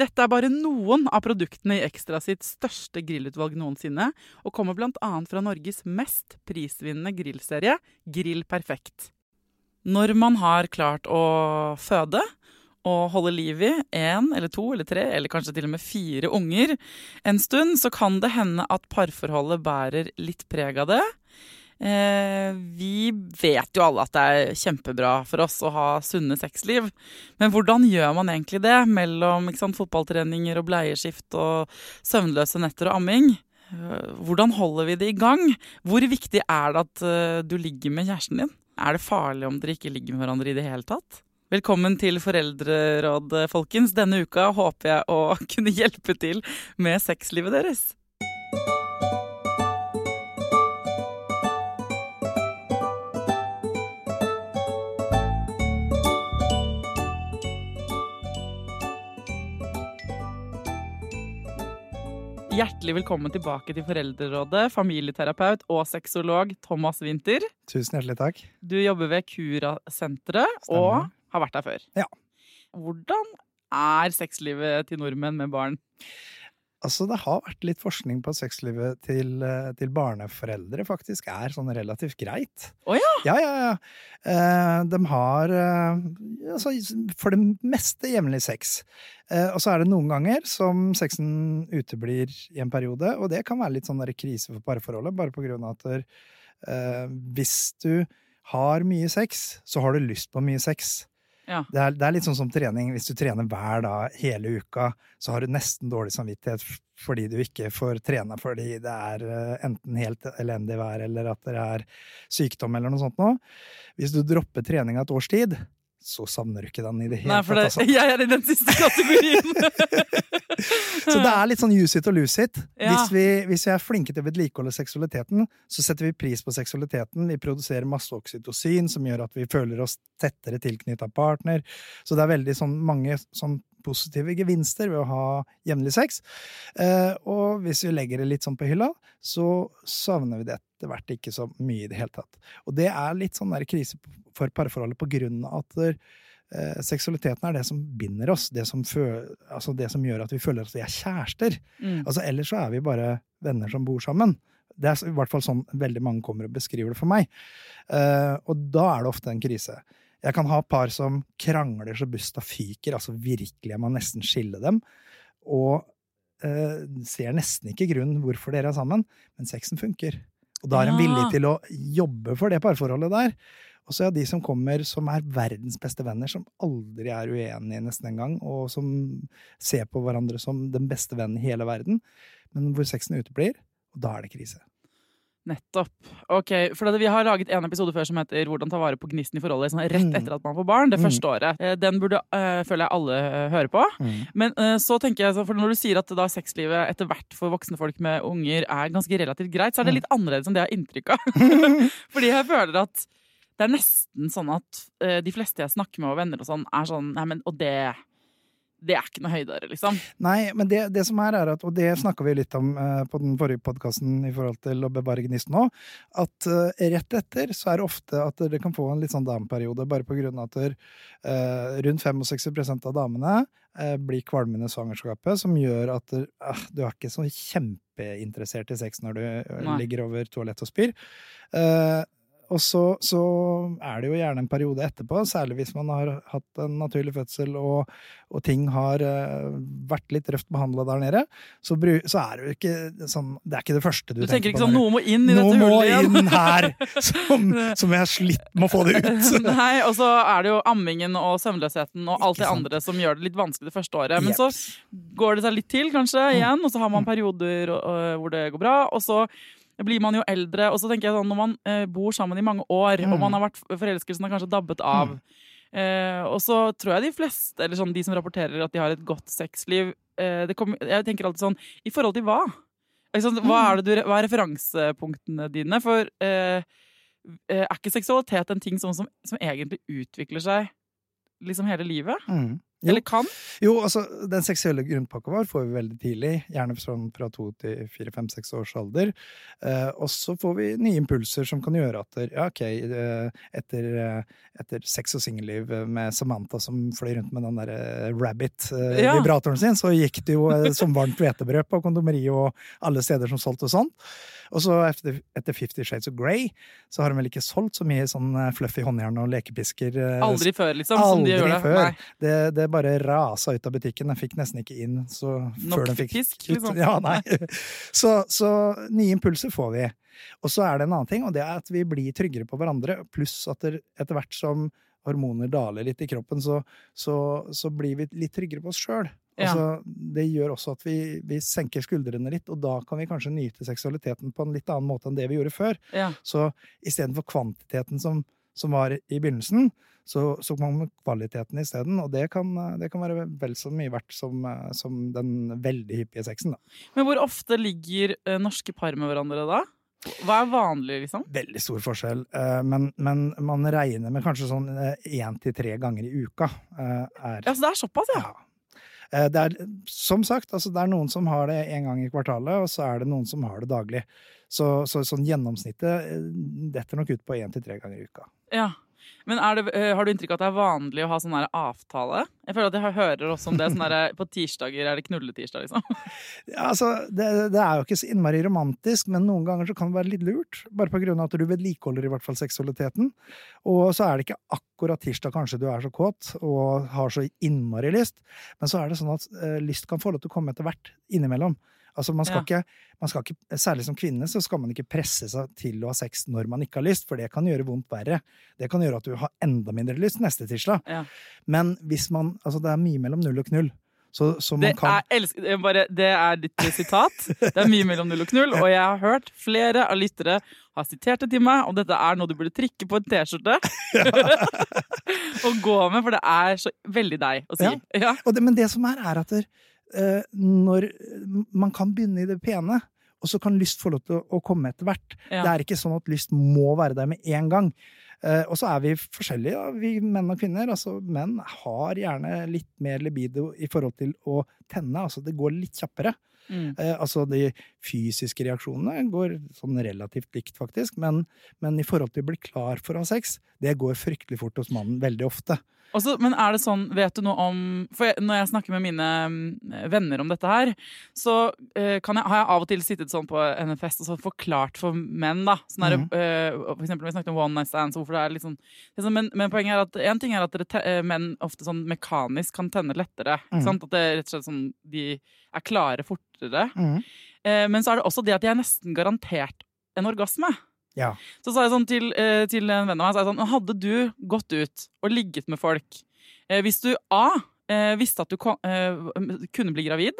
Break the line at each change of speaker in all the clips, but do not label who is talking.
Dette er bare noen av produktene i Ekstra sitt største grillutvalg noensinne, og kommer bl.a. fra Norges mest prisvinnende grillserie, Grill Perfekt. Når man har klart å føde og holde liv i én eller to eller tre eller kanskje til og med fire unger en stund, så kan det hende at parforholdet bærer litt preg av det. Eh, vi vet jo alle at det er kjempebra for oss å ha sunne sexliv. Men hvordan gjør man egentlig det mellom sant, fotballtreninger og bleieskift og søvnløse netter og amming? Eh, hvordan holder vi det i gang? Hvor viktig er det at uh, du ligger med kjæresten din? Er det farlig om dere ikke ligger med hverandre i det hele tatt? Velkommen til Foreldreråd, folkens. Denne uka håper jeg å kunne hjelpe til med sexlivet deres. Hjertelig velkommen tilbake til Foreldrerådet, familieterapeut og sexolog Thomas Winther.
Tusen hjertelig takk.
Du jobber ved Cura-senteret og har vært der før.
Ja.
Hvordan er sexlivet til nordmenn med barn?
Altså, det har vært litt forskning på at sexlivet til, eh, til barneforeldre faktisk er sånn relativt greit.
Å ja?
Ja, ja, ja. Eh, de har eh, altså, for det meste jevnlig sex. Eh, og så er det noen ganger som sexen uteblir i en periode, og det kan være litt sånn krise for parforholdet, bare på grunn av at hvis du har mye sex, så har du lyst på mye sex.
Ja.
Det, er, det er litt sånn som trening. Hvis du trener hver dag hele uka, så har du nesten dårlig samvittighet fordi du ikke får trene fordi det er uh, enten helt elendig vær eller at det er sykdom eller noe sånt noe. Hvis du dropper treninga et års tid, så savner du ikke den i det hele
Nei, for det,
tatt. Altså.
jeg er i den siste kategorien.
Så det er litt sånn use it og lose it.
Ja.
Hvis, vi, hvis vi er flinke til å vedlikeholde seksualiteten, så setter vi pris på seksualiteten. Vi produserer masse oksytocin, som gjør at vi føler oss tettere tilknytta partner. Så det er veldig sånn mange sånn positive gevinster ved å ha jevnlig sex. Eh, og hvis vi legger det litt sånn på hylla, så savner vi det etter hvert ikke så mye i det hele tatt. Og det er litt sånn der krise for parforholdet på grunn av at eh, seksualiteten er det som binder oss, det som, altså det som gjør at vi føler at vi er kjærester.
Mm.
Altså Ellers så er vi bare venner som bor sammen. Det er i hvert fall sånn veldig mange kommer og beskriver det for meg. Uh, og da er det ofte en krise. Jeg kan ha par som krangler så busta fyker, altså virkelig, jeg må nesten skille dem. Og eh, ser nesten ikke grunnen hvorfor dere er sammen, men sexen funker. Og da er en villig til å jobbe for det parforholdet der. Og så er det de som kommer som er verdens beste venner, som aldri er uenige nesten engang, og som ser på hverandre som den beste vennen i hele verden, men hvor sexen uteblir, og da er det krise.
Nettopp. Ok, for det, Vi har laget en episode før som heter 'Hvordan ta vare på gnisten i forholdet'. Sånn rett
Mm.
etter at man får barn. Det
Mm.
første året. Eh, Den burde uh, føler jeg alle uh, høre på.
Mm.
Men uh, så tenker jeg, for når du sier at da sexlivet etter hvert for voksne folk med unger er ganske relativt greit, så er det
Mm.
litt annerledes enn det jeg har inntrykk av. Fordi jeg føler at det er nesten sånn at eh, de fleste jeg snakker med og venner og sånn, er sånn Nei, men og det det er ikke noe høydere, liksom.
Nei, men det, det som er, er at, og det snakka vi litt om eh, på den forrige podkasten i forhold til å bevare gnisten òg, at eh, rett etter så er det ofte at dere kan få en litt sånn dameperiode, bare på grunn av at der, eh, rundt 65 av damene eh, blir kvalmende i svangerskapet, som gjør at ah, du er ikke så kjempeinteressert i sex når du eh,
Nei.
ligger over toalett og spyr. Og så, så er det jo gjerne en periode etterpå, særlig hvis man har hatt en naturlig fødsel og, og ting har uh, vært litt røft behandla der nede, så, så er det jo ikke sånn Det er ikke det første du,
Du tenker ikke
på
sånn
når-
noe må inn i
Noe
dette
må
hullet igjen.
inn her! Som, som jeg har slitt med å få det ut.
Nei, og så er det jo ammingen og søvnløsheten og alt det andre som gjør det litt vanskelig det første året. Men.
Mm.
så går det seg litt til, kanskje, igjen, og så har man perioder og, og, hvor det går bra. Og så blir man jo eldre, og så tenker jeg sånn, når man eh, bor sammen i mange år,
Mm.
og man har vært forelskelsen har kanskje dabbet av, eh, og så tror jeg de fleste, eller sånn de som rapporterer at de har et godt sexliv, eh, det kommer, jeg tenker alltid sånn, i forhold til hva? Sånn. Hva er, det du, hva er referansepunktene dine? For eh, eh, er ikke seksualitet en ting som, som, som egentlig utvikler seg liksom hele livet?
Mm.
Eller kan?
Jo, altså, den seksuelle grunnpakka vår får vi veldig tidlig, gjerne sånn fra to til fire, fem, seks års alder. Eh, og så får vi nye impulser som kan gjøre at ja, ok, eh, etter, eh, etter sex og singelliv eh, med Samantha som fløy rundt med den derre Rabbit-vibratoren sin, så gikk det jo eh, som varmt hvetebrød på kondomeriet og alle steder som solgte sånt. Og så etter, etter Fifty Shades of Grey så har de vel ikke solgt så mye sånn eh, fluffy håndjern og lekepisker. eh,
Aldri før, liksom? som de det.
før. Det, det bare rasa ut av butikken. Den fikk nesten ikke inn så,
Nok
før den fikk
fisk, liksom.
Ja, nei. Så, så nye impulser får vi. Og så er det en annen ting, og det er at vi blir tryggere på hverandre. Pluss at etter hvert som hormoner daler litt i kroppen, så, så, så blir vi litt tryggere på oss sjøl.
Ja.
Altså, det gjør også at vi, vi senker skuldrene litt, og da kan vi kanskje nyte seksualiteten på en litt annen måte enn det vi gjorde før.
Ja.
Så istedenfor kvantiteten som, som var i begynnelsen, så, så kom kvaliteten isteden. Og det kan, det kan være vel så mye verdt som, som den veldig hyppige sexen. Da.
Men hvor ofte ligger eh, norske par med hverandre da? Hva er vanlig, liksom?
Veldig stor forskjell. eh, Men, men man regner med kanskje sånn én til tre ganger i uka. eh, Er,
Ja, så det er såpass, ja.
ja. Eh, Det er, som sagt, altså det er noen som har det én gang i kvartalet, og så er det noen som har det daglig. Så, så sånn gjennomsnittet eh, detter nok ut på én til tre ganger i uka.
ja. Men det, eh, har du inntrykk av at det er vanlig å ha sånn avtale? Jeg føler at jeg hører også om det. Sånn der, på tirsdager er det knulletirsdag, liksom.
Ja, altså, det, det er jo ikke så innmari romantisk, men noen ganger så kan det være litt lurt. Bare på grunn av at du vedlikeholder i hvert fall seksualiteten. Og så er det ikke akkurat tirsdag kanskje du er så kåt og har så innmari lyst, men så er det sånn at uh, lyst kan få lov til å komme etter hvert innimellom. Altså man skal, ikke, man skal ikke, Særlig som kvinne så skal man ikke presse seg til å ha sex når man ikke har lyst, for det kan gjøre vondt verre. Det kan gjøre at du har enda mindre lyst neste tirsdag.
Ja.
Men hvis man Altså, det er mye mellom null og knull. Så, så man
Det
kan
er, elsk, det er bare, det er ditt sitat. Det er mye mellom null og knull, og jeg har hørt flere av lyttere har sitert det til meg, og dette er noe du burde trikke på en T-skjorte og gå med, for det er så veldig deg å si. Ja.
Og det, men det som er, er at der, eh, når man kan begynne i det pene, og så kan lyst få lov til å, komme etter hvert.
Ja.
Det er ikke sånn at lyst må være der med en gang. Eh, og så er vi forskjellige, ja, vi menn og kvinner. Altså, menn har gjerne litt mer libido i forhold til å tenne. Altså, det går litt kjappere.
Mm.
Eh, altså, de fysiske reaksjonene går sånn relativt likt, faktisk. Men, men i forhold til å bli klar for å ha sex, det går fryktelig fort hos mannen veldig ofte.
Også, men er det sånn, vet du noe om For jeg, når jeg snakker med mine mm, venner om dette her, så uh, kan jeg, har jeg av og til sittet sånn på en fest og så forklart for menn, da. Sånn der,
Mhm.
eh, for eksempel når vi snakket om one night stands, hvorfor det er litt sånn sånn, men, men poenget er at en ting er at te, eh, menn ofte sånn mekanisk kan tenne lettere. Mm. At det er rett og slett sånn de er klare fortere.
Mm.
Uh, men så er det også det at de er nesten garantert en orgasme.
Ja.
Så sa jeg sånn til, eh, til en venn av meg, så sa jeg sånn, hadde du gått ut og ligget med folk, eh, hvis du A, eh, visste at du kunne bli gravid,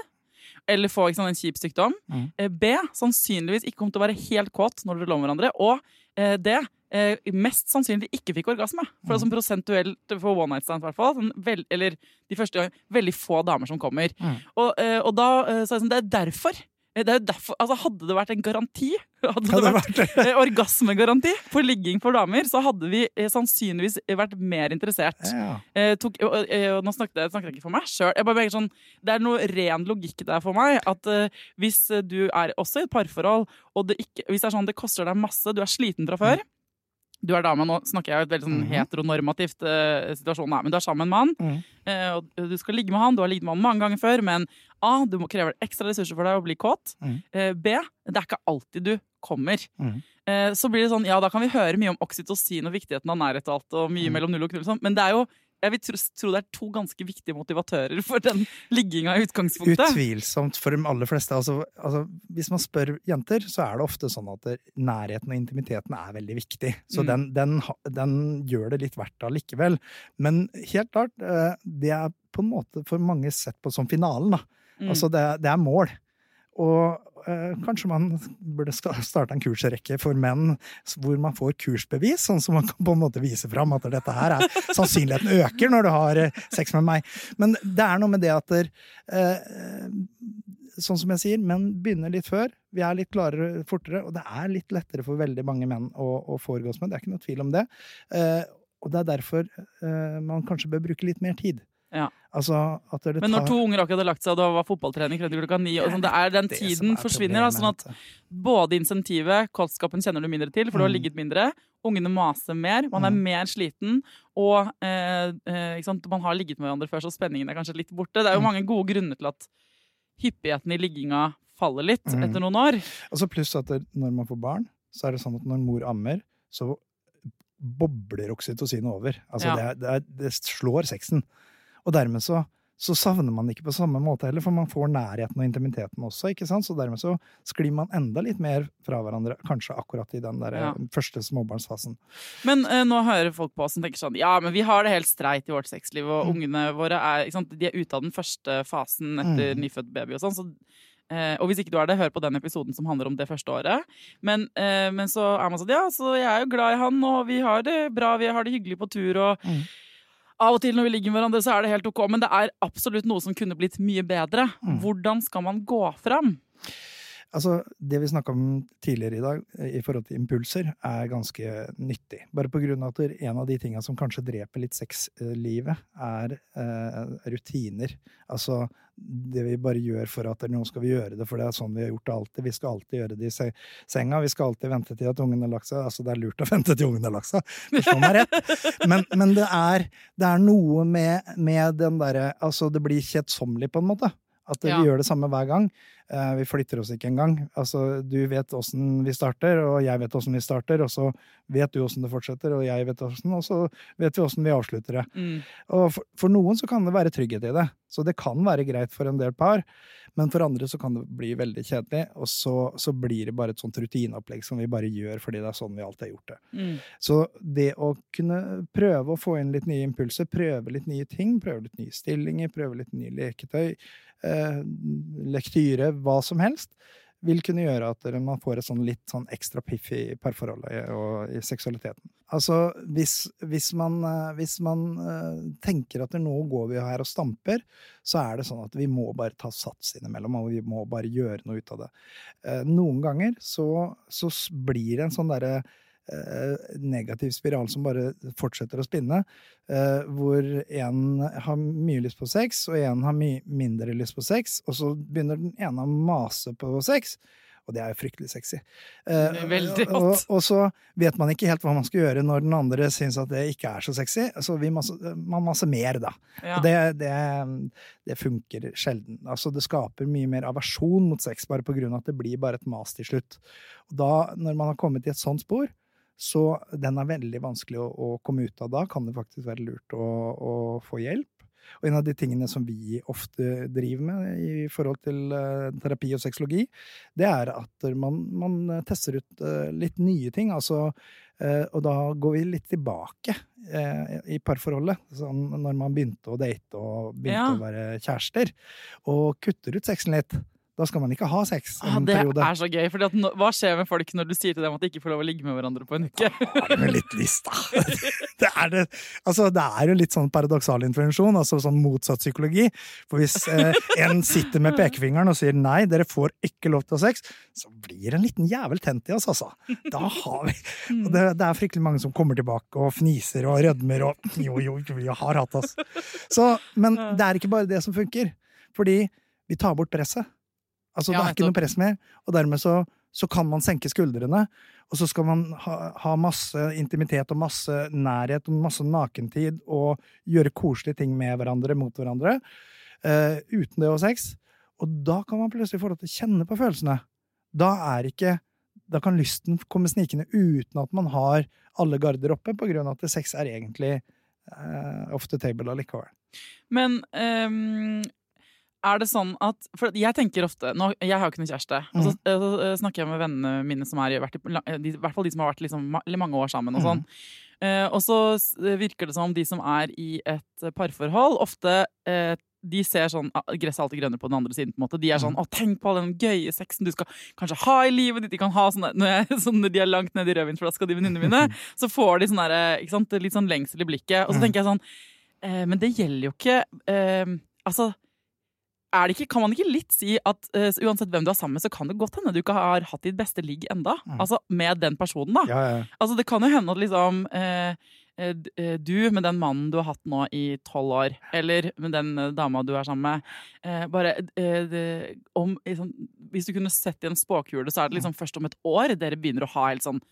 eller få sant, en kjip sykdom.
Mm.
B. Sannsynligvis ikke kom til å være helt kåt når dere lå med hverandre. Og eh, D. Eh, mest sannsynlig ikke fikk orgasme. For
det
sånn prosentuelt for one night stand, i hvert fall. Sånn vel, eller de første gangene. Veldig få damer som kommer.
Mm.
Og, eh, og da sa jeg sånn Det er derfor. Eh, Det er jo derfor, altså Hadde det vært en garanti, hadde det
Hadde
vært
vært
eh, orgasmegaranti for ligging for damer, så hadde vi eh, sannsynligvis vært mer interessert.
ja.
Eh, tok, og, og nå snakket jeg, snakket jeg ikke for meg sjøl. Sånn, det er noe ren logikk der for meg. At eh, hvis du er også i et parforhold, og det ikke, hvis det er sånn det koster deg masse, du er sliten fra før Du er dame, nå snakker jeg jo et veldig sånn
Mhm.
heteronormativt uh, situasjon, her, men du er sammen med en mann.
Mm.
uh, og du skal ligge med han, du har ligget med han mange ganger før, men A, du må kreve ekstra ressurser for deg å bli kåt.
Mm.
Uh, B, det er ikke alltid du kommer.
Mm.
Så blir det sånn, ja, da kan vi høre mye om oksytocin og viktigheten av nærhet og alt, og mye
Mm.
mellom null og knull, og sånn, men det er jo jeg vil tro, tro det er to ganske viktige motivatører for den ligginga i utgangspunktet.
Utvilsomt for de aller fleste. Altså, altså, hvis man spør jenter, så er det ofte sånn at nærheten og intimiteten er veldig viktig. Så
Mm.
den, den, den gjør det litt verdt allikevel. Men helt klart, eh, det er på en måte for mange sett på som finalen. Da.
Mm.
Altså det, det er mål. Og kanskje man burde starte en kursrekke for menn hvor man får kursbevis, sånn som man kan på en måte vise fram at dette her er Sannsynligheten øker når du har eh, sex med meg. Men det er noe med det at der, eh, Sånn som jeg sier, menn begynner litt før. Vi er litt klarere fortere, og det er litt lettere for veldig mange menn å, å foregås med. Det er ikke noe tvil om det. Eh, og det er derfor eh, man kanskje bør bruke litt mer tid.
Ja.
Altså det
Men når to unger akkurat hadde lagt seg, og det var fotballtrening frem til klokka ni sånn, det er Den
det
tiden
er
forsvinner. Da, sånn at både insentivet, kostskapen kjenner du mindre til, for du har
Mm.
ligget mindre. Ungene maser mer, man er
Mm.
mer sliten, og eh, eh, sant? man har ligget med hverandre før, så spenningen er kanskje litt borte. Det er jo
Mm.
mange gode grunner til at hyppigheten i ligginga faller litt etter noen år.
Og så pluss at det, når man får barn, så er det sånn at når mor ammer, så bobler oksytocinet over. Altså
Ja.
det, det, det slår sexen. Og dermed så, så savner man ikke på samme måte heller, for man får nærheten og intimiteten også, ikke sant? Så dermed så sklir man enda litt mer fra hverandre, kanskje akkurat i den der
Ja.
første småbarnsfasen.
Men eh, nå hører folk på oss som tenker sånn Ja, men vi har det helt streit i vårt sexliv, og
Mm.
ungene våre er, ikke sant? De er ute av den første fasen etter
Mm.
nyfødt baby og sånn. Så, eh, og hvis ikke du er det, hør på den episoden som handler om det første året. Men, eh, men så er man sånn Ja, så jeg er jo glad i han, og vi har det bra, vi har det hyggelig på tur, og
Mm.
Av og til når vi ligger med hverandre, så er det helt ok, men det er absolutt noe som kunne blitt mye bedre.
Mm.
Hvordan skal man gå fram?
Altså, det vi snakka om tidligere i dag, eh, i forhold til impulser, er ganske nyttig. Bare på grunn av at en av de tinga som kanskje dreper litt sexlivet, er eh, rutiner. Altså det vi bare gjør for at nå skal vi gjøre det, for det er sånn vi har gjort det alltid. Vi skal alltid gjøre det i se- senga. Vi skal alltid vente til at ungen har lagt seg. Altså, det er lurt å vente til ungen har lagt seg, forstå meg rett. Men, men det, er, det er noe med, med den derre Altså, det blir kjedsommelig, på en måte. At
Ja.
vi gjør det samme hver gang. Eh, vi flytter oss ikke engang. Altså, du vet åssen vi starter, og jeg vet åssen vi starter, og så vet du åssen det fortsetter, og jeg vet åssen, og så vet vi åssen vi avslutter det.
Mm.
Og for, for noen så kan det være trygghet i det, så det kan være greit for en del par, men for andre så kan det bli veldig kjedelig, og så, så blir det bare et sånt rutineopplegg som vi bare gjør fordi det er sånn vi alltid har gjort det.
Mm.
Så det å kunne prøve å få inn litt nye impulser, prøve litt nye ting, prøve litt nye stillinger, prøve litt nye leketøy, eh, lektyre, hva som helst, vil kunne gjøre at man får et sånn litt sånn ekstra piff i parforholdet og i seksualiteten. Altså, hvis, hvis man, eh, hvis man uh, tenker at nå går vi her og stamper, så er det sånn at vi må bare ta sats innimellom, og vi må bare gjøre noe ut av det. Uh, Noen ganger så, så blir det en sånn derre negativ spiral som bare fortsetter å spinne, eh, hvor en har mye lyst på sex, og en har mye mindre lyst på sex, og så begynner den ene å mase på sex. Og det er jo fryktelig sexy. Eh,
veldig
og,
hot.
og så vet man ikke helt hva man skal gjøre når den andre syns at det ikke er så sexy. Så masse, man maser mer, da.
Ja.
Og det, det, det funker sjelden. Altså, det skaper mye mer aversjon mot sex bare på grunn av at det blir bare et mas til slutt. Og da, når man har kommet i et sånt spor, så den er veldig vanskelig å, å komme ut av. Da kan det faktisk være lurt å, å få hjelp. Og en av de tingene som vi ofte driver med i forhold til uh, terapi og sexologi, det er at man, man tester ut uh, litt nye ting. Altså, uh, og da går vi litt tilbake i parforholdet. Sånn når man begynte å date og begynte
Ja.
å være kjærester. Og kutter ut sexen litt. Da skal man ikke ha sex en
Ah, det
periode.
er så gøy. Fordi at hva skjer med folk når du sier til dem at de ikke får lov å ligge med hverandre på en uke?
Har du litt lyst, da? Det er, det. Altså, det er jo litt sånn paradoksal intervensjon, altså sånn motsatt psykologi. For hvis eh, en sitter med pekefingeren og sier nei, dere får ikke lov til å ha sex, så blir en liten jævel tent i oss, altså. Da har vi og det, det er fryktelig mange som kommer tilbake og fniser og rødmer og Jo, jo, jo, vi har hatt oss. Så, men det er ikke bare det som funker. Fordi vi tar bort presset. Altså,
Ja,
det er ikke noe press mer, og dermed så, så kan man senke skuldrene. Og så skal man ha, ha masse intimitet og masse nærhet og masse nakentid og gjøre koselige ting med hverandre, mot hverandre, Uh, uten det ha sex. Og da kan man plutselig få lov til å kjenne på følelsene. Da er ikke Da kan lysten komme snikende uten at man har alle garder oppe, på grunn av at sex er egentlig uh, off the table allikevel.
Men ehm, er det sånn at For jeg tenker ofte nå, Jeg har jo ikke noen kjæreste. Og så, eh, så snakker jeg med vennene mine som er vært i, de, i hvert fall de som har vært liksom, mange år sammen. og sånn. Eh, og så virker det som om de som er i et eh, parforhold, ofte eh, de ser sånn ah, Gresset er alltid grønnere på den andre siden. på en måte. De er sånn 'Å, tenk på all den gøye sexen du skal kanskje ha i livet ditt'. De kan ha sånne, når, jeg, sånn, når de er langt nede i rødvinsflaska, de venninnene mine, så får de sånn der, ikke sant, litt sånn lengsel i blikket. Og så
Mm.
tenker jeg sånn eh, Men det gjelder jo ikke eh, Altså ikke, kan man ikke litt si at uh, uansett hvem du er sammen med, så kan det godt hende du ikke har hatt ditt beste ligg enda?
Mm.
Altså med den personen, da.
Ja, ja.
Altså, det kan jo hende at liksom eh, Du med den mannen du har hatt nå i tolv år, eller med den dama du er sammen med Bare om, sånn, Hvis du kunne sett i en spåkule, så er det liksom først om et år dere begynner å ha helt sånn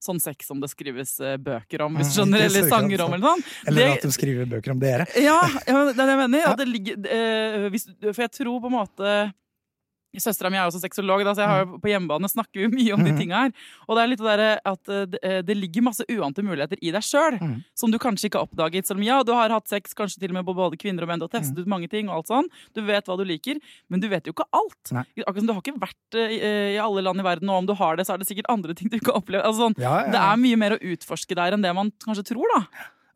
Sånn sex som det skrives eh, bøker om, hvis du skjønner, eller sanger om, eller sånn.
Eller at de skriver bøker om dere.
Ja, det er det jeg mener. At det ligger, eh, hvis, for jeg tror på en måte Søstera mi er også sexolog, så jeg har jo, på hjemmebane snakker vi mye om de
Mhm.
tinga her. Og det er litt det at eh, det, eh, ligger masse uante muligheter i deg sjøl,
Mhm.
som du kanskje ikke har oppdaget. Selv om ja, du har hatt sex kanskje til og med på både kvinner og menn, og testet ut mange ting og alt sånn. Du vet hva du liker, men du vet jo ikke alt.
Nei.
Akkurat som du har ikke vært eh, i- alle land i verden, og om du har det, så er det sikkert andre ting du ikke har opplevd. Altså, sånn,
Ja, ja.
Det er mye mer å utforske der enn det man kanskje tror, da.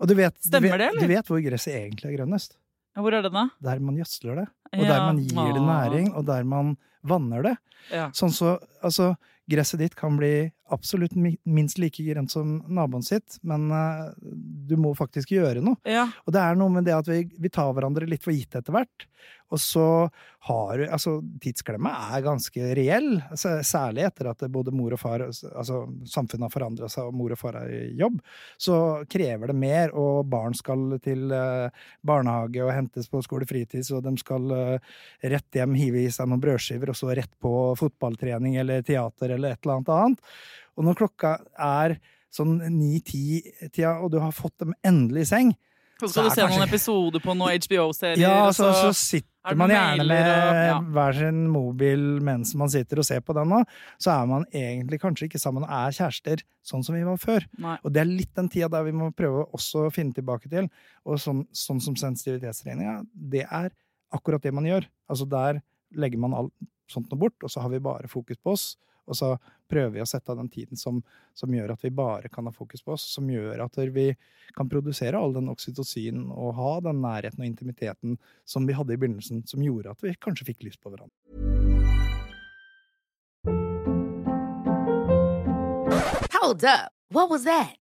Og du vet, du
Stemmer
vet,
det, eller?
du vet hvor gresset egentlig er grønnest.
Ja, Hvor er det, da?
Der man gjødsler det, og der man gir det næring, og der man vanner det.
Ja.
Sånn så, altså, gresset ditt kan bli absolutt minst like grønt som naboen sitt, men uh, du må faktisk gjøre noe.
Ja.
Og det er noe med det at vi, vi tar hverandre litt for gitt etter hvert. Og så har du Altså, tidsklemma er ganske reell, særlig etter at både mor og far Altså, samfunnet har forandra seg, og mor og far er i jobb. Så krever det mer, og barn skal til eh, barnehage og hentes på skolefritids, og de skal eh, rett hjem hive i seg noen brødskiver, og så rett på fotballtrening eller teater eller et eller annet annet. Og når klokka er sånn ni-ti-tida, og du har fått dem endelig i seng,
Så skal du se
kanskje-
noen episoder på noen HBO-serier.
ja, så, så
er
sitter man gjerne med
og- ja.
hver sin mobil mens man sitter og ser på den, nå, så er man egentlig kanskje ikke sammen og er kjærester sånn som vi var før.
Nei.
Og det er litt den tida der vi må prøve også å finne tilbake til. Og sånn, sånn som sensitivitetsregninga, det er akkurat det man gjør. Altså der legger man alt sånt noe bort, og så har vi bare fokus på oss. Og så prøver vi å sette av den tiden som, som gjør at vi bare kan ha fokus på oss, som gjør at vi kan produsere all den oksytocin og ha den nærheten og intimiteten som vi hadde i begynnelsen, som gjorde at vi kanskje fikk lyst på hverandre.
Hold up. What was that?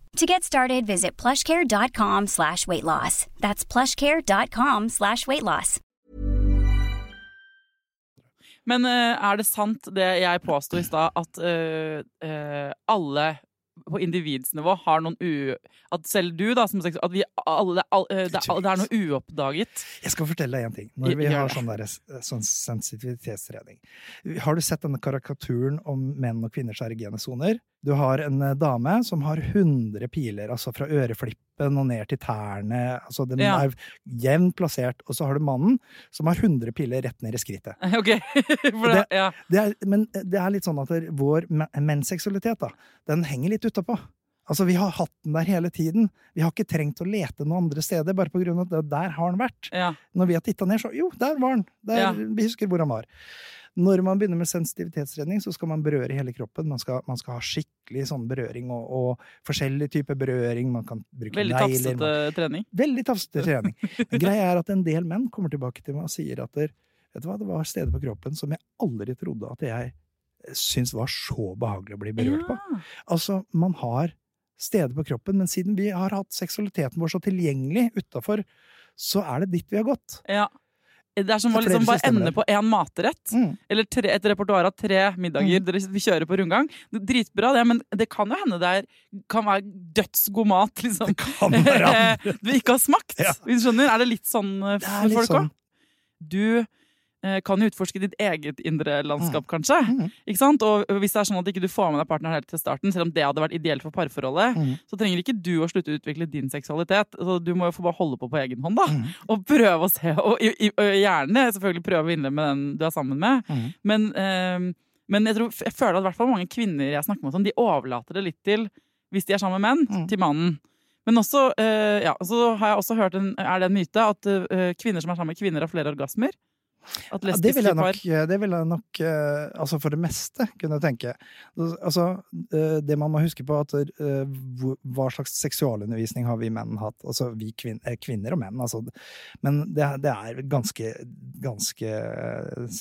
To get started, visit plushcare.com slash weight loss. That's plushcare.com slash weight loss.
Men eh, er det sant det jeg påsto i stad, at uh, uh, alle på individsnivå har noen u... At selv du, da, som sex, at vi alle det, er- det, er- det er noe uoppdaget.
Jeg skal fortelle deg en ting. Når vi har sånn, der, sånn sensitivitetstrening Har du sett denne karikaturen om menn og kvinners erogene soner? Du har en eh, dame som har 100 piler, altså fra øreflippen og ned til tærne. altså Den
Ja.
er jevnt plassert. Og så har du mannen som har 100 piler rett ned i skrittet.
Ok, det, ja.
Det er, men det er litt sånn at vår me- mensseksualitet, da, den henger litt utapå. Altså, vi har hatt den der hele tiden. Vi har ikke trengt å lete noen andre steder, bare på grunn av at der har den vært.
ja.
Når vi har titta ned, så jo, der var den! Der,
Ja.
Vi husker hvor han var. Når man begynner med sensitivitetstrening, så skal man berøre hele kroppen. Man skal, man skal ha skikkelig sånn berøring, og, og forskjellig type berøring. Man kan bruke
Veldig
negler.
tafsete
man-
trening.
Veldig tafsete trening. Men greia er at en del menn kommer tilbake til meg og sier at der, vet du hva, det var steder på kroppen som jeg aldri trodde at jeg syntes var så behagelig å bli berørt på.
Ja.
Altså, man har steder på kroppen, men siden vi har hatt seksualiteten vår så tilgjengelig utafor, så er det dit vi har gått.
Ja. Det er som å liksom bare ende på én matrett.
Mm.
Eller tre, et repertoar av tre middager
Mm.
dere vi kjører på rundgang. Dritbra, det, men det kan jo hende det er, kan være dødsgod mat liksom.
Det kan være
du ikke har smakt.
Ja.
Hvis du skjønner? Er det litt sånn eh, for folk òg?
sånn.
Du kan jo utforske ditt eget indre landskap, kanskje.
Mm.
Ikke sant? Og hvis det er sånn at ikke du får med deg partneren helt til starten, selv om det hadde vært ideelt for parforholdet,
Mm.
så trenger ikke du å slutte å utvikle din seksualitet. Så du må jo få bare holde på på egen hånd, da.
Mm.
Og prøve å se. Og, gjerne selvfølgelig prøve å innlemme den du er sammen med.
Mm.
Men, eh, men jeg, tror, jeg føler at hvert fall mange kvinner jeg snakker med, sånn, de overlater det litt til, hvis de er sammen med menn,
Mm.
til mannen. Men også, eh, ja, så har jeg også hørt en, er det en myte at eh, kvinner som er sammen med kvinner, har flere orgasmer. At
Ja, det vil jeg nok, det vil jeg nok eh, altså for det meste kunne tenke. Altså, eh, det man må huske på, at eh, hva slags seksualundervisning har vi menn hatt? Altså vi kvin eh, kvinner og menn, altså. Men det, det er ganske, ganske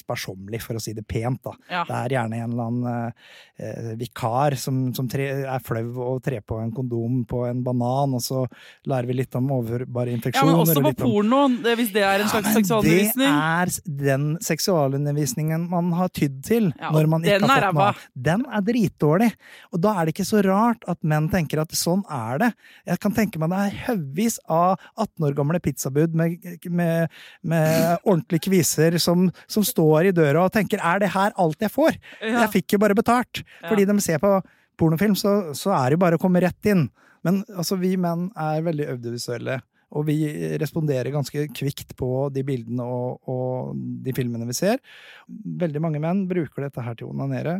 sparsommelig, for å si det pent, da.
Ja.
Det er gjerne en eller annen eh, vikar som, som tre, er flau og trer på en kondom på en banan, og så lærer vi litt om overbare
ja,
infeksjoner.
men også på
om
porno, hvis det er en slags
ja,
seksualundervisning.
Det er den seksualundervisningen man har tydd til
Ja,
når man ikke har fått noe. Den er dritdårlig. Og da er det ikke så rart at menn tenker at sånn er det. Jeg kan tenke meg det er haugvis av 18 år gamle pizzabud med, med, med ordentlige kviser som, som står i døra og tenker er det her alt jeg får?
Ja.
Jeg fikk jo bare betalt. Fordi de ser på pornofilm, så, så er det jo bare å komme rett inn. Men altså, vi menn er veldig audiovisuelle. Og vi responderer ganske kvikt på de bildene og, og de filmene vi ser. Veldig mange menn bruker dette her til å onanere.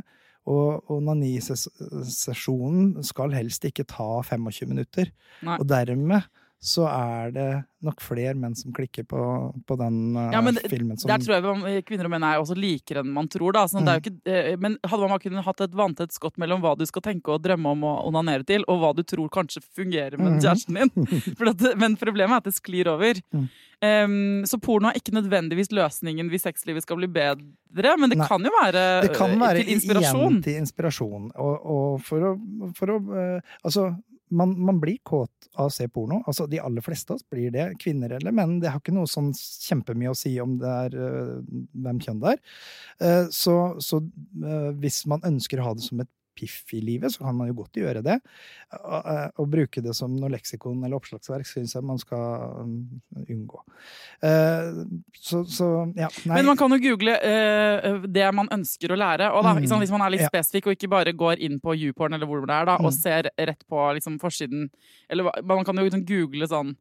Og onanisesjonen skal helst ikke ta 25 minutter.
Nei.
Og dermed så er det nok flere menn som klikker på, på den eh,
Ja, men
filmen. Som,
Der tror jeg man- kvinner og menn er også likere enn man tror. Da. Sånn, det er jo ikke, eh, men hadde man kunnet hatt et vanntett skott mellom hva du skal tenke og drømme om å onanere til, og hva du tror kanskje fungerer med
Mhm.
kjæresten din. Det- men problemet er at det sklir over.
Mm.
Um, så porno er ikke nødvendigvis løsningen hvis sexlivet skal bli bedre, men det
Nei.
kan jo være,
det kan
eh,
være
til inspirasjon.
igjen til inspirasjon. Og, og for å, for å eh, Altså, man, man blir kåt av å se porno. Altså, de aller fleste av oss blir det, kvinner eller menn. Det har ikke noe sånn kjempemye å si om det er uh, hvem kjønn det er. Uh, så så uh, hvis man ønsker å ha det som et piff i livet, så kan man jo godt gjøre det. og Å bruke det som noe leksikon eller oppslagsverk syns jeg man skal mm, unngå. Uh, Så, så ja. Nei.
Men man kan jo google uh, det man ønsker å lære. Og da,
Mm.
liksom, hvis man er litt spesifikk og ikke bare går inn på YouPorn eller hvor det er, da, og
Mm.
ser rett på liksom, forsiden Eller man kan jo liksom google sånn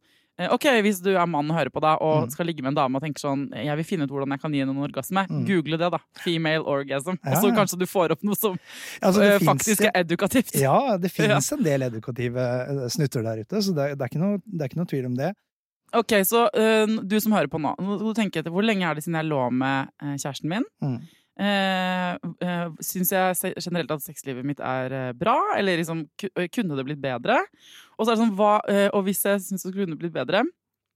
Ok, hvis du er mann og hører på deg og
Mm.
skal ligge med en dame og tenker sånn Jeg vil finne ut hvordan jeg kan gi henne en orgasme.
Mm.
Google det, da. Female orgasm. Og
Ja,
så kanskje du får opp noe som
Altså, det
eh, faktisk er edukativt.
Ja, det finnes en del edukative eh, snutter der ute, så det er, det er, ikke, noe, det er ikke noe tvil om det.
Ok, så eh, du som hører på nå, nå tenker tenke etter hvor lenge er det siden jeg lå med eh, kjæresten min?
Mm.
Eh, eh, syns jeg generelt at sexlivet mitt er eh, bra, eller liksom eh, kunne det blitt bedre? Og så er det sånn, hva, og hvis jeg syns det kunne blitt bedre,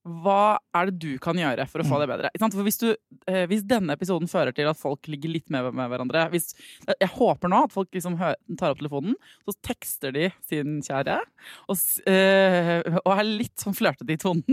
hva er det du kan gjøre for å få det bedre? For hvis, du, eh, hvis denne episoden fører til at folk ligger litt mer med hverandre hvis, Jeg håper nå at folk liksom tar opp telefonen, så tekster de sin kjære, og, eh, og er litt sånn flørtete i tonen.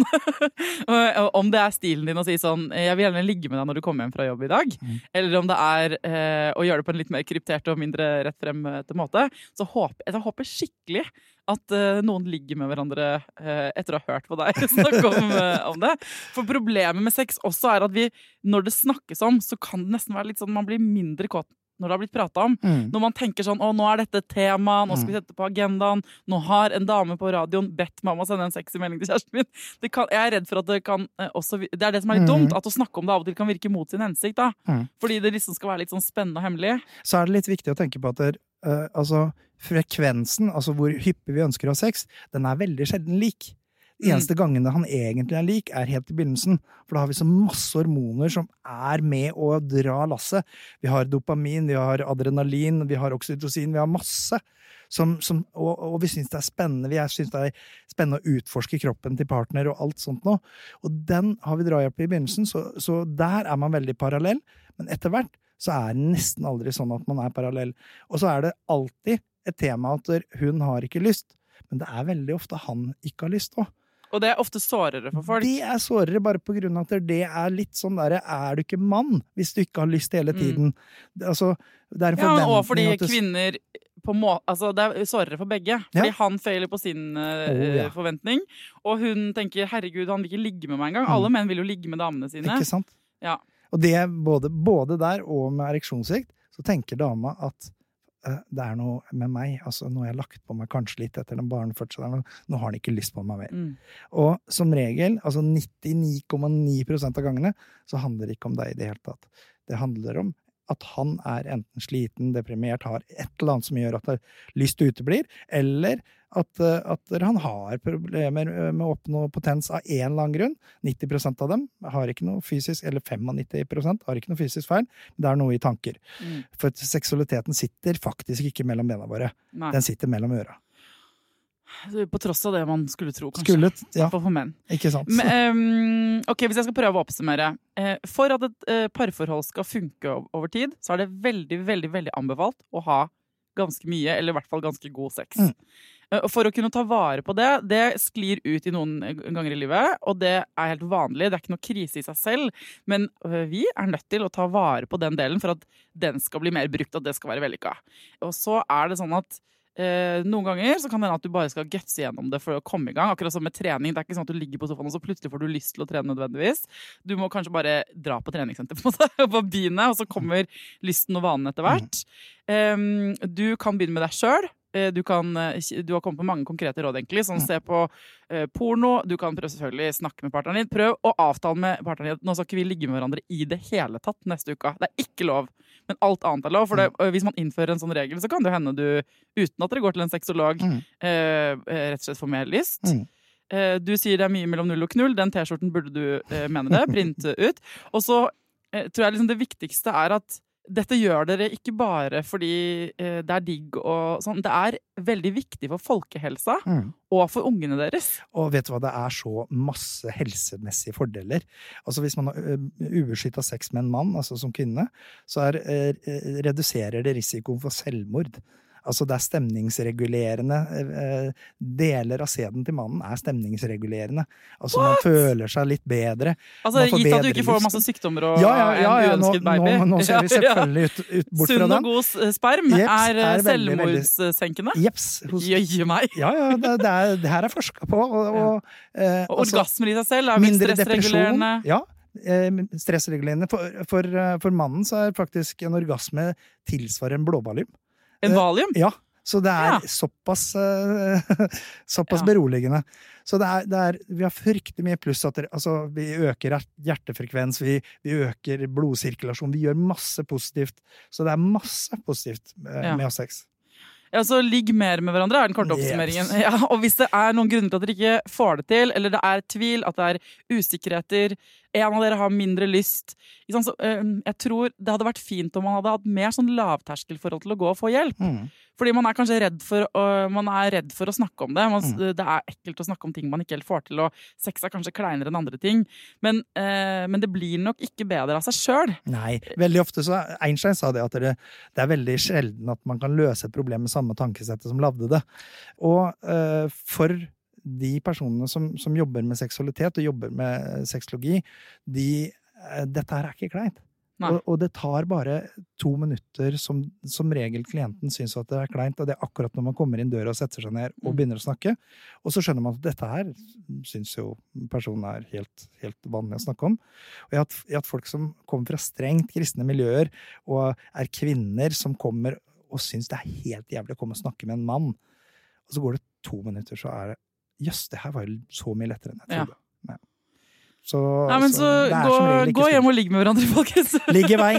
Om det er stilen din å si sånn 'Jeg vil gjerne ligge med deg når du kommer hjem fra jobb i dag', eller om det er eh, å gjøre det på en litt mer kryptert og mindre rett frem-til måte, så håper jeg håper skikkelig at uh, noen ligger med hverandre uh, etter å ha hørt på deg snakke om, uh, om det. For problemet med sex også er at vi, når det snakkes om, så kan det nesten være litt sånn man blir mindre kåt når det har blitt prata om.
Mm.
Når man tenker sånn 'Å, nå er dette tema, nå skal vi sette på agendaen', 'Nå har en dame på radioen bedt mamma sende en sexy melding til kjæresten min'. Det kan, jeg er redd for at det kan også Det er det som er litt
Mm.
dumt, at å snakke om det av og til kan virke mot sin hensikt. da.
Mm.
Fordi det liksom skal være litt sånn spennende og hemmelig.
så er det litt viktig å tenke på at eh, altså, frekvensen, altså hvor hyppig vi ønsker å ha sex, den er veldig sjelden lik. De
Mm.
eneste gangene han egentlig er lik, er helt i begynnelsen. For da har vi så masse hormoner som er med å dra lasset. Vi har dopamin, vi har adrenalin, vi har oksytocin, vi har masse. Som, som, og, og vi syns det er spennende. Vi syns det er spennende å utforske kroppen til partner og alt sånt noe. Og den har vi drahjelp i begynnelsen, så, så der er man veldig parallell. Men etter hvert så er det nesten aldri sånn at man er parallell. Og så er det alltid et tema at hun har ikke lyst, men det er veldig ofte han ikke har lyst òg.
Og det er ofte sårere for folk.
Det er sårere bare på grunn av at det er litt sånn derre Er du ikke mann hvis du ikke har lyst hele tiden? Mm. altså, det er en
forventning Ja, og fordi
du-
kvinner på må, altså Det er sårere for begge. Fordi
Ja.
han feiler på sin uh,
Oh, ja.
forventning, og hun tenker 'herregud, han vil ikke ligge med meg engang'. Alle menn vil jo ligge med damene sine.
Mm. Ikke sant?
Ja.
Og det, både, både der og med ereksjonssvikt, så tenker dama at eh, det er noe med meg. altså Nå har jeg lagt på meg kanskje litt etter den barnefødselen. Nå har han ikke lyst på meg mer.
Mm.
Og som regel, altså 99,9% av gangene, så handler det ikke om deg i det hele tatt. Det handler om at han er enten sliten, deprimert, har et eller annet som gjør at lyst uteblir, eller at, eh, at han har problemer med å oppnå potens av en eller annen grunn. 90% av dem har ikke noe fysisk, eller 95% har ikke noe fysisk feil, det er noe i tanker.
Mm.
For seksualiteten sitter faktisk ikke mellom bena våre,
Nei.
den sitter mellom øra.
På tross av det man skulle tro, kanskje.
Skulle, ja,
For, for menn.
ikke sant?
Men, um, ok, Hvis jeg skal prøve å oppsummere. Eh, for at et eh, parforhold skal funke over tid, så er det veldig veldig, veldig anbefalt å ha ganske mye, eller i hvert fall ganske god sex.
Mm.
Eh, og for å kunne ta vare på det, det sklir ut i noen eh, ganger i livet, og det er helt vanlig. Det er ikke noe krise i seg selv, men øh, vi er nødt til å ta vare på den delen for at den skal bli mer brukt, og at det skal være vellykka. Og så er det sånn at Eh, noen ganger så kan det hende at du bare skal gutse gjennom det for å komme i gang. Akkurat som med trening. Det er ikke sånn at du ligger på sofaen og så plutselig får du lyst til å trene nødvendigvis. Du må kanskje bare dra på treningssenter på, en måte, på begynne, og så kommer lysten og vanen etter hvert. Em, du kan begynne med deg sjøl. Du, kan, eh, du har kommet på mange konkrete råd, egentlig. Sånn se på eh, porno. Du kan prøve selvfølgelig snakke med partneren din. Prøv å avtale med partneren din nå skal ikke vi ligge med hverandre i det hele tatt neste uke. Det er ikke lov. Men alt annet er lov. For det, øh, hvis man innfører en sånn regel, så kan det hende du, uten at dere går til en sexolog,
Mm.
eh, eh, rett og slett får mer lyst.
Mm.
Eh, du sier det er mye mellom null og knull. Den T-skjorten burde du eh, mene det. Printe ut. Og så eh, tror jeg liksom det viktigste er at dette gjør dere ikke bare fordi eh, det er digg og sånn. Det er veldig viktig for folkehelsa
Mm.
og for ungene deres.
Og vet du hva, det er så masse helsemessige fordeler. Altså Hvis man har ubeskytta sex med en mann, altså som kvinne, så er, eh, reduserer det risikoen for selvmord. Altså det er stemningsregulerende. eh, Deler av sæden til mannen er stemningsregulerende. Altså man føler seg litt bedre.
Altså Gitt at du ikke får masse sykdommer og
Ja, ja, ja, ja
en
nå,
uønsket baby.
nå, nå ser vi selvfølgelig ut, ut bort fra
Sunn og god sperm
Jeps,
er, eh,
er
selvmordssenkende.
Jeps.
Jøye meg!
Ja, ja, det, det, er, det her er forska på. Og, og, eh,
Og
altså-
orgasmer i seg selv er vel stressregulerende.
Ja. eh, Stressregulerende. For, for, eh, for mannen så er faktisk en orgasme tilsvarer en blåballum.
En valium.
Ja. Så det er
Ja.
såpass, eh, såpass
Ja.
beroligende. Så det er, det er Vi har fryktelig mye pluss. At det, altså, vi øker hjertefrekvens, vi, vi øker blodsirkulasjon. Vi gjør masse positivt. Så det er masse positivt eh,
Ja.
med sex.
Ja, så ligg mer med hverandre er den korte
Yes.
oppsummeringen. Ja, og hvis det er noen grunner til at dere ikke får det til, eller det er tvil, at det er usikkerheter, en av dere har mindre lyst så, Jeg tror det hadde vært fint om man hadde hatt mer sånn lavterskelforhold til å gå og få hjelp.
Mm.
Fordi man er kanskje redd for, er redd for å snakke om det. Man,
Mm.
Det er ekkelt å snakke om ting man ikke helt får til, og sex er kanskje kleinere enn andre ting. Men, eh, men det blir nok ikke bedre av seg sjøl.
Nei. Veldig ofte så Einstein sa det at det, det er veldig sjelden at man kan løse et problem med samme tankesettet som lagde det. Og eh, for de personene som, som jobber med seksualitet og jobber med sexologi, de, eh, dette her er ikke kleint. Og, og det tar bare to minutter som, som regel klienten syns at det er kleint, og det er akkurat når man kommer inn døra og setter seg ned og
Mm.
begynner å snakke. Og så skjønner man at dette her syns jo personen er helt, helt vanlig å snakke om. Og jeg har, hatt, jeg har hatt folk som kommer fra strengt kristne miljøer, og er kvinner som kommer og syns det er helt jævlig å komme og snakke med en mann. Og så går det to minutter, så er det Jøss, det her var jo så mye lettere enn jeg trodde. Ja. Så,
Nei, men så
er
gå, gå hjem og ligg med hverandre, folkens.
Ligg i vei!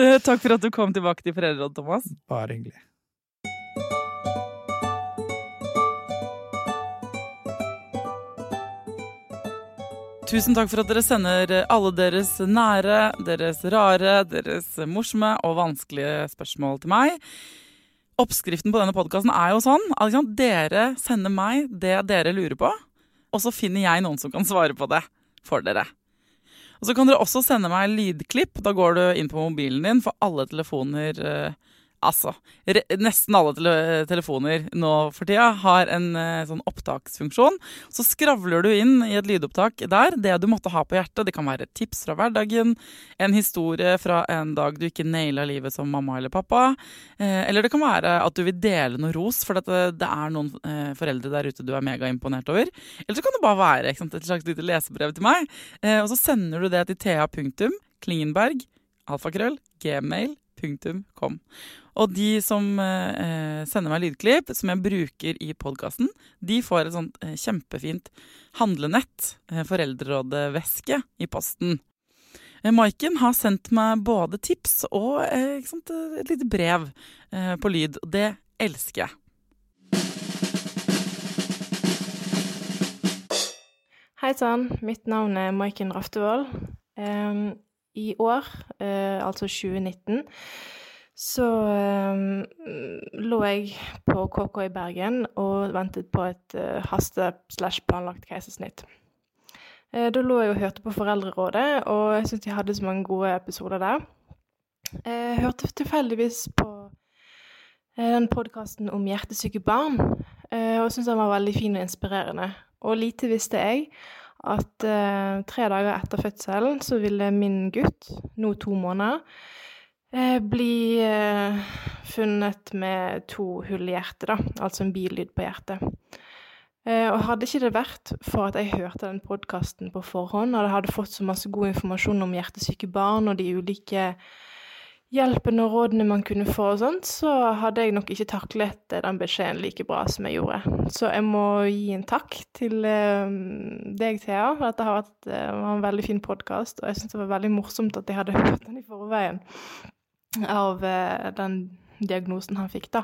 Eh, Takk for at du kom tilbake til Foreldrerådet, Thomas.
Bare hyggelig.
Tusen takk for at dere sender alle deres nære, deres rare, deres morsomme og vanskelige spørsmål til meg. Oppskriften på denne podkasten er jo sånn at dere sender meg det dere lurer på, og så finner jeg noen som kan svare på det for dere. Og så kan dere også sende meg lydklipp. Da går du inn på mobilen din, for alle telefoner eh, Altså, nesten alle tele telefoner nå for tida har en uh, sånn opptaksfunksjon. Så skravler du inn i et lydopptak der det du måtte ha på hjertet. Det kan være tips fra hverdagen, en historie fra en dag du ikke naila livet som mamma eller pappa. Uh, eller det kan være at du vil dele noe ros, for det, det er noen uh, foreldre der ute du er megaimponert over. Eller så kan det bare være sant, et slags lite lesebrev til meg. Eh, og så sender du det til thea.klingenberg, alfakrøll, gmail.com. Og de som eh, sender meg lydklipp som jeg bruker i podkasten, de får et sånt eh, kjempefint handlenett, eh, foreldrerådeveske, i posten. Eh, Maiken har sendt meg både tips og eh, sant, et lite brev eh, på lyd. og Det elsker jeg.
Hei sann, mitt navn er Maiken Raftevold. Em, I år, eh, altså 2019, så em, lå jeg på KK i Bergen og ventet på et eh, haste-slash-planlagt keisersnitt. Eh, da lå jeg og hørte på Foreldrerådet, og jeg syntes de hadde så mange gode episoder der. Jeg hørte tilfeldigvis på eh, den podkasten om hjertesyke barn, eh, og syntes den var veldig fin og inspirerende. Og lite visste jeg at eh, tre dager etter fødselen så ville min gutt, nå to måneder, eh, bli eh, funnet med to hull i hjertet, da. Altså en billyd på hjertet. Eh, og hadde ikke det vært for at jeg hørte den podkasten på forhånd, og jeg hadde fått så masse god informasjon om hjertesyke barn og de ulike hjelpen og rådene man kunne få og sånt, så hadde jeg nok ikke taklet eh, den beskjeden like bra som jeg gjorde. Så jeg må gi en takk til eh, deg, Thea, for dette har vært eh, en veldig fin podkast, og jeg syns det var veldig morsomt at jeg hadde hørt den i forveien av den diagnosen han fikk, da.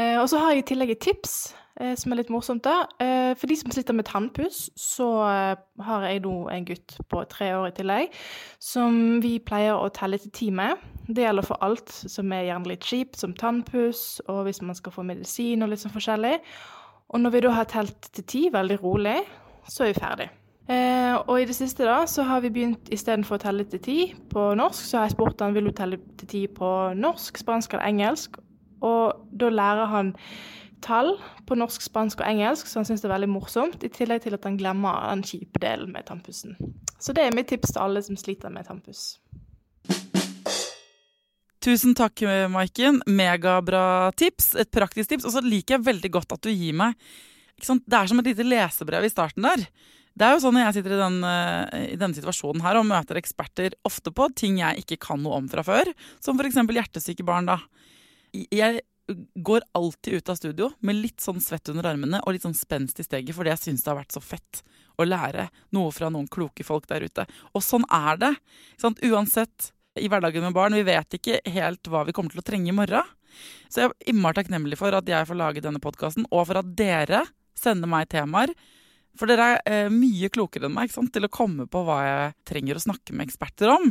Og så har jeg i tillegg et tips som er litt morsomt. da. Eh, for de som sitter med tannpuss, så eh, har jeg nå en gutt på tre år i tillegg som vi pleier å telle til ti med. Det gjelder for alt som er gjerne litt kjipt, som tannpuss, og hvis man skal få medisin og litt sånn forskjellig. Og når vi da har telt til ti, veldig rolig, så er vi ferdig. Eh, og i det siste da, så har vi begynt istedenfor å telle til ti på norsk, så har jeg spurt han vil du telle til ti på norsk, spansk eller engelsk. Og da lærer han tall på norsk, spansk og engelsk, så han syns det er veldig morsomt. I tillegg til at han glemmer den kjipe delen med tannpussen. Så det er mitt tips til alle som sliter med tannpuss.
Tusen takk, Maiken. Megabra tips. Et praktisk tips. Og så liker jeg veldig godt at du gir meg? Det er som et lite lesebrev i starten der. Det er jo sånn når jeg sitter i, den, eh, i denne situasjonen her og møter eksperter ofte på ting jeg ikke kan noe om fra før, som f.eks. hjertesyke barn. da. Jeg går alltid ut av studio med litt sånn svett under armene og litt sånn spenst i steget fordi jeg syns det har vært så fett å lære noe fra noen kloke folk der ute. Og sånn er det. sant? Uansett i hverdagen med barn. Vi vet ikke helt hva vi kommer til å trenge i morgen. Så jeg er innmari takknemlig for at jeg får lage denne podkasten, og for at dere sender meg temaer For dere er eh, mye klokere enn meg til å komme på hva jeg trenger å snakke med eksperter om.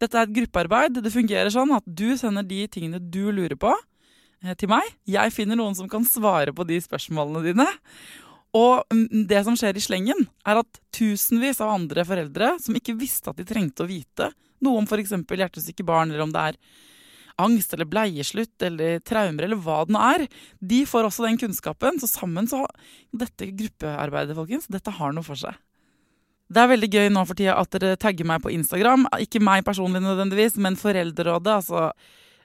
Dette er et gruppearbeid. Det fungerer sånn at du sender de tingene du lurer på, til meg. Jeg finner noen som kan svare på de spørsmålene dine. Og mm, det som skjer i slengen, er at tusenvis av andre foreldre som ikke visste at de trengte å vite noe om f.eks. hjertesyke barn, eller om det er angst eller bleieslutt eller traumer eller hva det nå er, de får også den kunnskapen. Så sammen så Dette gruppearbeidet, folkens, dette har noe for seg. Det er veldig gøy nå for tida at dere tagger meg på Instagram. Ikke meg personlig nødvendigvis, men Foreldrerådet. Altså,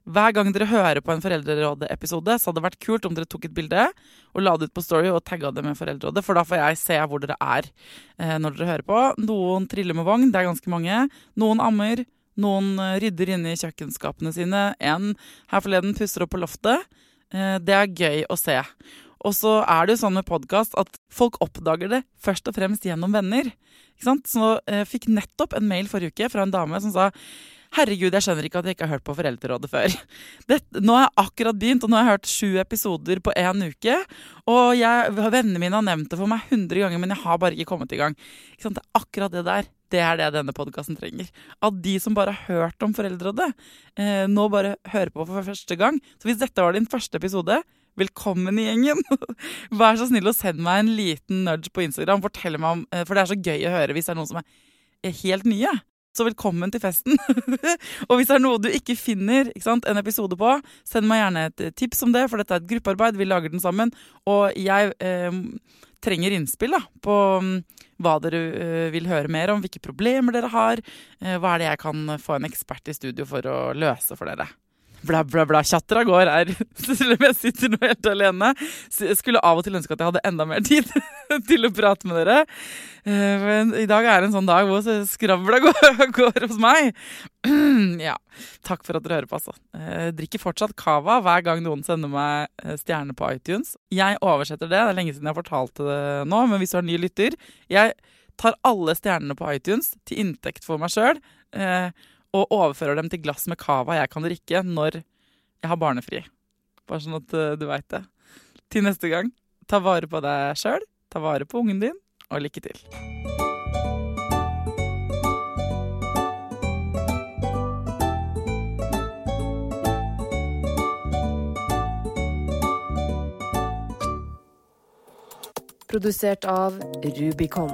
hver gang dere hører på en Foreldrerådet-episode, så hadde det vært kult om dere tok et bilde og la det ut på Story og tagga det med Foreldrerådet, for da får jeg se hvor dere er eh, når dere hører på. Noen triller med vogn, det er ganske mange. Noen ammer. Noen eh, rydder inne i kjøkkenskapene sine. En her forleden pusser opp på loftet. Eh, det er gøy å se. Og så er det jo sånn med podkast at folk oppdager det først og fremst gjennom venner. Ikke sant? Så jeg fikk nettopp en mail forrige uke fra en dame som sa Herregud, jeg skjønner ikke at jeg ikke har hørt på Foreldrerådet før. Det, nå har jeg akkurat begynt, og nå har jeg hørt sju episoder på én uke. Og jeg, vennene mine har nevnt det for meg hundre ganger, men jeg har bare ikke kommet i gang. Det er akkurat det der. Det er det denne podkasten trenger. At de som bare har hørt om Foreldrerådet, eh, nå bare hører på for første gang. Så hvis dette var din første episode, velkommen i gjengen! Vær så snill å sende meg en liten nudge på Instagram. Fortell meg om, eh, For det er så gøy å høre hvis det er noen som er helt nye. Så velkommen til festen. og hvis det er noe du ikke finner ikke sant, en episode på, send meg gjerne et eh, tips om det, for dette er et gruppearbeid. Vi lager den sammen. Og jeg eh, trenger innspill da, på um, hva dere uh, vil høre mer om, hvilke problemer dere har. Uh, hva er det jeg kan få en ekspert i studio for å løse for dere bla, bla, bla. Chatter av gård her, selv om jeg sitter nå helt alene. Jeg skulle av og til ønske at jeg hadde enda mer tid til å prate med dere. Eh, men i dag er det en sånn dag hvor skravla går, går hos meg. Ja, takk for at dere hører på, altså. Eh, drikker fortsatt cava hver gang noen sender meg eh, stjerne på iTunes. Jeg oversetter det. Det er lenge siden jeg fortalte det nå, men hvis du er ny lytter Jeg tar alle stjernene på iTunes til inntekt for meg sjøl og overfører dem til glass med cava jeg kan drikke når jeg har barnefri. Bare sånn at uh, du veit det. Til neste gang, ta vare på deg sjøl, ta vare på ungen din, og lykke til.
Produsert av Rubicon.